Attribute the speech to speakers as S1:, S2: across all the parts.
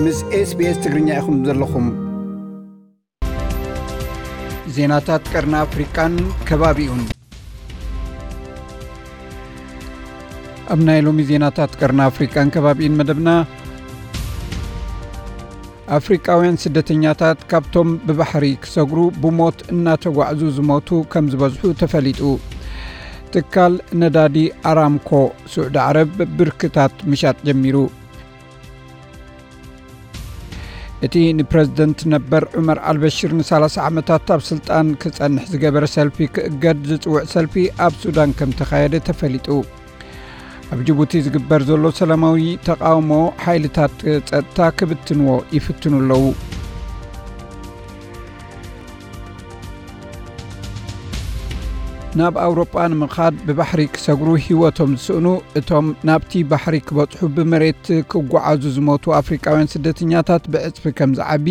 S1: ምስ ስbስ ትግርኛ ኢኹም ዘለኹም? ዜናታት ቀርና ኣፍሪቃን ከባቢኡን። ኣብ ናይ ሎሚ ዜናታት ቀርና ኣፍሪቃን ከባቢኡን መደብና ኣፍሪቃውያን ስደተኛታት ካብቶም ብባሕሪ ክሰጉሩ ብሞት እናተጓዕዙ ዝሞቱ ከም ዝበዝሑ ተፈሊጡ። ትካል ነዳዲ ኣራምኮ ስዑዲ ዓረብ ብርክታት ምሻጥ ጀሚሩ እቲ ንፕረዚደንት ነበር ዑመር ኣልበሽር ን30 ዓመታት ኣብ ስልጣን ክጸንሕ ዝገበረ ሰልፊ ክእገድ ዝጽውዕ ሰልፊ ኣብ ሱዳን ከም ተኻየደ ተፈሊጡ። ኣብ ጅቡቲ ዝግበር ዘሎ ሰላማዊ ተቃውሞ ሓይልታት ጸጥታ ክብትንዎ ይፍትኑ ኣለዉ ናብ ኣውሮጳ ንምኻድ ብባሕሪ ክሰጉሩ ህይወቶም ዝስእኑ እቶም ናብቲ ባሕሪ ክበጽሑ ብመሬት ክጓዓዙ ዝሞቱ ኣፍሪቃውያን ስደተኛታት ብዕጽፊ ከም ዝዓቢ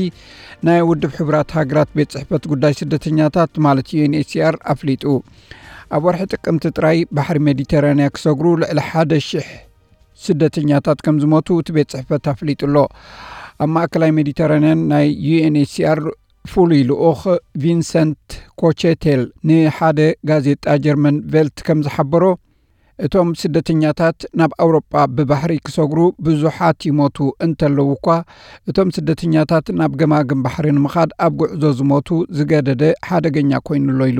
S1: ናይ ውድብ ሕቡራት ሃገራት ቤት ጽሕፈት ጉዳይ ስደተኛታት ማለት UNHCR ኣፍሊጡ። ኣብ ወርሒ ጥቅምቲ ጥራይ ባሕሪ ሜዲተራንያ ክሰጉሩ ልዕሊ ሓደ ሽሕ ስደተኛታት ከም ዝሞቱ እቲ ቤት ጽሕፈት ኣፍሊጡ ኣሎ ኣብ ማእከላይ ሜዲተራንያን ናይ UNHCR ፍሉይ ልኡኽ ቪንሰንት ኮቸቴል ንሓደ ጋዜጣ ጀርመን Welt ከም ዝሓበሮ እቶም ስደተኛታት ናብ ኣውሮጳ ብባሕሪ ክሰጉሩ ብዙሓት ይሞቱ እንተለዉ እኳ እቶም ስደተኛታት ናብ ገማግም ባሕሪ ንምኻድ ኣብ ጉዕዞ ዝሞቱ ዝገደደ ሓደገኛ ኮይኑሎ ኢሉ።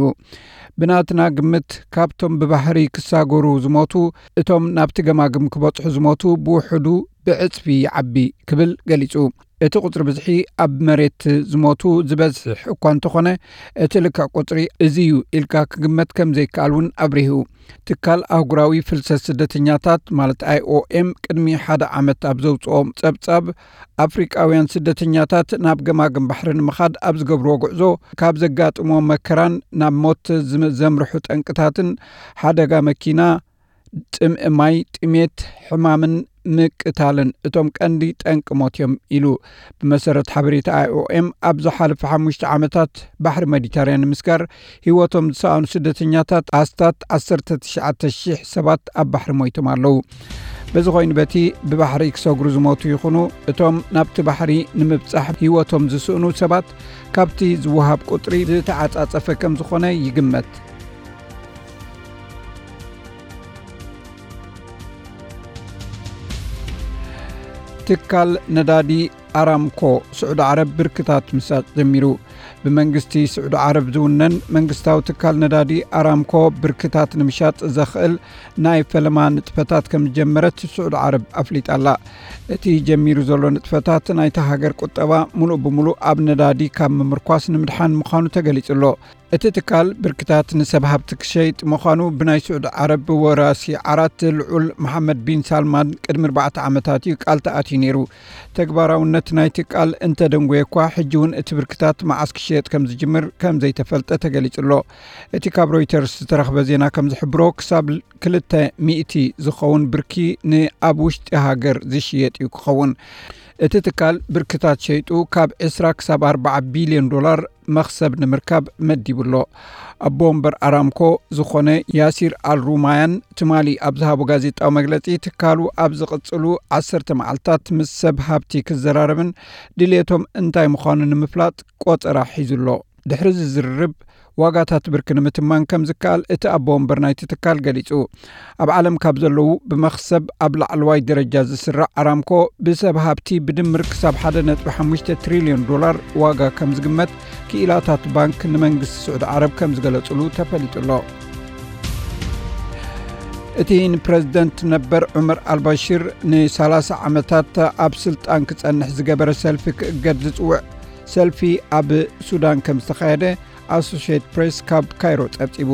S1: ብናትና ግምት ካብቶም ብባሕሪ ክሳገሩ ዝሞቱ እቶም ናብቲ ገማግም ክበጽሑ ዝሞቱ ብውሕዱ ብዕጽፊ ይዓቢ ክብል ገሊጹ እቲ ቁፅሪ ብዝሒ ኣብ መሬት ዝሞቱ ዝበዝሕ እኳ እንተኾነ እቲ ልክዕ ቁፅሪ እዚ እዩ ኢልካ ክግመት ከም ዘይከኣል እውን ኣብሪሁ ትካል ኣህጉራዊ ፍልሰት ስደተኛታት ማለት ኣይኦኤም ቅድሚ ሓደ ዓመት ኣብ ዘውፅኦም ጸብጻብ ኣፍሪቃውያን ስደተኛታት ናብ ገማግም ባሕሪ ንምኻድ ኣብ ዝገብርዎ ጉዕዞ ካብ ዘጋጥሞ መከራን ናብ ሞት ዘምርሑ ጠንቅታትን ሓደጋ መኪና ጥምኢ ማይ ጥሜት ሕማምን ምቅታልን እቶም ቀንዲ ጠንቂ ሞት እዮም ኢሉ ብመሰረት ሓበሬታ IOM ኣብ ዝሓለፈ ሓሙሽተ ዓመታት ባሕሪ ሜዲተርያን ንምስጋር ሂወቶም ዝሰኣኑ ስደተኛታት ኣስታት 19000 ሰባት ኣብ ባሕሪ ሞይቶም ኣለዉ። በዚ ኮይኑ በቲ ብባሕሪ ክሰጉሩ ዝሞቱ ይኹኑ እቶም ናብቲ ባሕሪ ንምብጻሕ ሂወቶም ዝስእኑ ሰባት ካብቲ ዝውሃብ ቁጥሪ ዝተዓጻጸፈ ከም ዝኾነ ይግመት ትካል ነዳዲ ኣራምኮ ስዑዲ ዓረብ ብርክታት ምሻጥ ጀሚሩ። ብመንግስቲ ስዑዲ ዓረብ ዝውነን መንግስታዊ ትካል ነዳዲ ኣራምኮ ብርክታት ንምሻጥ ዘኽእል ናይ ፈለማ ንጥፈታት ከም ዝጀመረት ስዑዲ ዓረብ ኣፍሊጣላ እቲ ጀሚሩ ዘሎ ንጥፈታት ናይቲ ሃገር ቁጠባ ሙሉእ ብምሉእ ኣብ ነዳዲ ካብ ምምርኳስ ንምድሓን ምዃኑ ተገሊጹ ኣሎ እቲ ትካል ብርክታት ንሰብ ሃብቲ ክሸይጥ ምዃኑ ብናይ ስዑድ ዓረብ ወራሲ ዓራት ልዑል መሓመድ ቢን ሳልማን ቅድሚ 4ርባዕተ ዓመታት እዩ ቃል ተኣትዩ ነይሩ። ተግባራውነት ናይቲ ቃል እንተደንጎየ እኳ ሕጂ እውን እቲ ብርክታት መዓስ ክሸየጥ ከም ዝጅምር ከም ዘይተፈልጠ ተገሊጹ ኣሎ እቲ ካብ ሮይተርስ ዝተረኽበ ዜና ከም ዝሕብሮ ክሳብ 2ልተ00 ዝኸውን ብርኪ ንኣብ ውሽጢ ሃገር ዝሽየጥ እዩ ክኸውን። እቲ ትካል ብርክታት ሸይጡ ካብ 20 ክሳብ 4 ቢልዮን ዶላር መኽሰብ ንምርካብ መዲቡሎ ኣቦ እምበር ኣራምኮ ዝኾነ ያሲር ኣልሩማያን ትማሊ ኣብ ዝሃቦ ጋዜጣዊ መግለጺ ትካሉ ኣብ ዝቕጽሉ 1ሰተ መዓልትታት ምስ ሰብ ሃብቲ ክዘራረብን ድልቶም እንታይ ምዃኑ ንምፍላጥ ቈፀራ ሒዙሎ ድሕሪ ዝዝርርብ ዋጋታት ብርኪ ንምትማን ከም ዝከኣል እቲ ኣቦ ወንበር ናይቲ ትካል ገሊጹ። ኣብ ዓለም ካብ ዘለዉ ብመኽሰብ ኣብ ላዕለዋይ ደረጃ ዝስራዕ ኣራምኮ ብሰብ ሃብቲ ብድምር ክሳብ 1.5 ትሪልዮን ዶላር ዋጋ ከም ዝግመት ክኢላታት ባንክ ንመንግስቲ ስዑድ ዓረብ ከም ዝገለጹሉ ተፈሊጡሎ እቲ ንፕረዚደንት ነበር ዑመር ኣልባሽር ን30 ዓመታት ኣብ ስልጣን ክጸንሕ ዝገበረ ሰልፊ ክእገድ ዝጽውዕ ሰልፊ ኣብ ሱዳን ከም ዝተኻየደ ኣሶሽት ፕሬስ ካብ ካይሮ ጸብጺቡ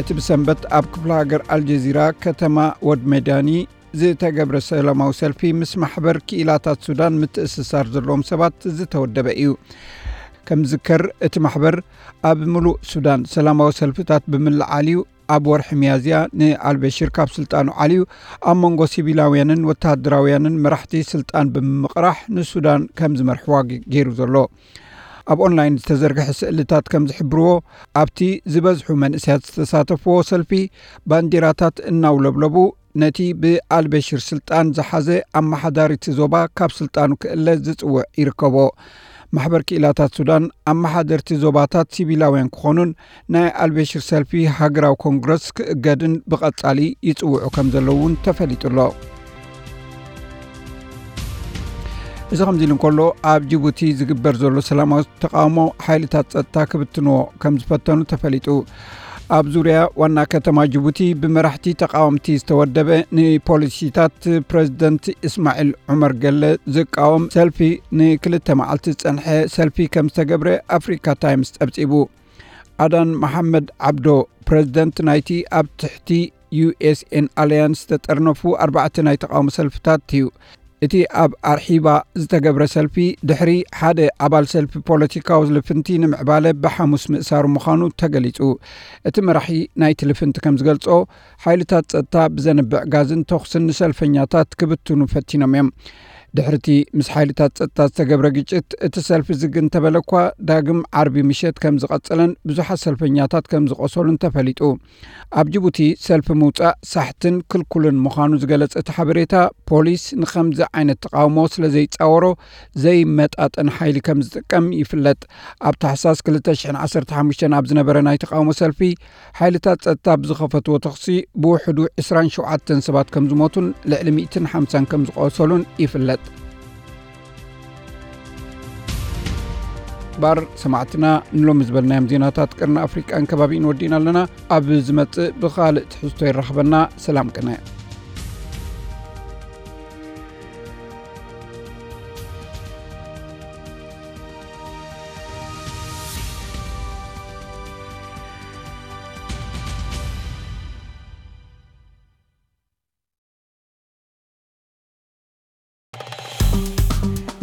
S1: እቲ ብሰንበት ኣብ ክፍሊ ሃገር ኣልጀዚራ ከተማ ወድ ሜዳኒ ዝተገብረ ሰላማዊ ሰልፊ ምስ ማሕበር ክኢላታት ሱዳን ምትእስሳር ዘለዎም ሰባት ዝተወደበ እዩ። ከም ዝከር እቲ ማሕበር ኣብ ምሉእ ሱዳን ሰላማዊ ሰልፍታት ብምልዓልዩ ኣብ ወርሒ መያዝያ ንኣልበሽር ካብ ስልጣኑ ዓልዩ ኣብ መንጎ ሲቪላውያንን ወተሃደራውያንን መራሕቲ ስልጣን ብምቕራሕ ንሱዳን ከም ዝመርሕዋ ገይሩ ዘሎ። ኣብ ኦንላይን ዝተዘርግሐ ስእልታት ከም ዝሕብርዎ ኣብቲ ዝበዝሑ መንእስያት ዝተሳተፍዎ ሰልፊ ባንዴራታት እናውለብለቡ ነቲ ብኣልበሽር ስልጣን ዝሓዘ ኣመሓዳሪቲ ዞባ ካብ ስልጣኑ ክእለ ዝፅውዕ ይርከቦ ማሕበር ክኢላታት ሱዳን ኣመሓደርቲ ዞባታት ሲቪላውያን ክኾኑን ናይ ኣልበሽር ሰልፊ ሃገራዊ ኮንግረስ ክእገድን ብቐጻሊ ይጽውዑ ከም ዘለዉ እውን ተፈሊጡሎ እዚ ከምዚ ኢሉ እንከሎ ኣብ ጅቡቲ ዝግበር ዘሎ ሰላማዊ ተቃውሞ ሓይልታት ፀጥታ ክብትንዎ ከም ዝፈተኑ ተፈሊጡ ኣብ ዙርያ ዋና ከተማ ጅቡቲ ብመራሕቲ ተቃወምቲ ዝተወደበ ንፖሊሲታት ፕረዚደንት እስማዒል ዑመር ገለ ዝቃወም ሰልፊ ንክልተ መዓልቲ ዝፀንሐ ሰልፊ ከም ዝተገብረ ኣፍሪካ ታይምስ ፀብፂቡ ኣዳን መሓመድ ዓብዶ ፕረዚደንት ናይቲ ኣብ ትሕቲ USN Alliance ዝተጠርነፉ ኣርባዕተ ናይ ተቃውሞ ሰልፍታት እዩ እቲ ኣብ ኣርሒባ ዝተገብረ ሰልፊ ድሕሪ ሓደ ኣባል ሰልፊ ፖለቲካዊ ልፍንቲ ንምዕባለ ብሓሙስ ምእሳሩ ምዃኑ ተገሊጹ። እቲ መራሒ ናይቲ ልፍንቲ ከም ዝገልጾ ሓይልታት ፀጥታ ብዘንብዕ ጋዝን ተኽስን ንሰልፈኛታት ክብትኑ ፈቲኖም እዮም ድሕርቲ ምስ ሓይልታት ፀጥታ ዝተገብረ ግጭት። እቲ ሰልፊ ዝግ እንተበለ እኳ ዳግም ዓርቢ ምሸት ከም ዝቐጽለን ብዙሓት ሰልፈኛታት ከም ዝቆሰሉን ተፈሊጡ። ኣብ ጅቡቲ ሰልፊ ምውፃእ ሳሕትን ክልኩልን ምዃኑ ዝገለጸ እቲ ሓበሬታ ፖሊስ ንከምዚ ዓይነት ተቃውሞ ስለ ዘይፃወሮ ዘይመጣጠን ሓይሊ ከም ዝጥቀም ይፍለጥ። ኣብ ታሕሳስ 215 ኣብ ዝነበረ ናይ ተቃውሞ ሰልፊ ሓይልታት ፀጥታ ብዝኸፈትዎ ተኽሲ ብውሕዱ 27 ሰባት ከም ዝሞቱን ልዕሊ 150 ከም ዝቆሰሉን ይፍለጥ ባር ሰማዕትና ንሎሚ ዝበልናዮም ዜናታት ቅርና ኣፍሪቃን ከባቢን ወዲና ኣለና ኣብ ዝመፅእ ብካልእ ትሕዝቶ ይራኸበና። ሰላም ቅነ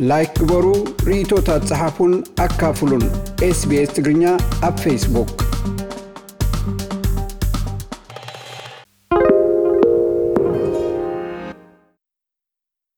S1: ላይክ ግበሩ ርእቶታት ፀሓፉን ኣካፍሉን ኤስቢስ ትግርኛ ኣብ ፌስቡክ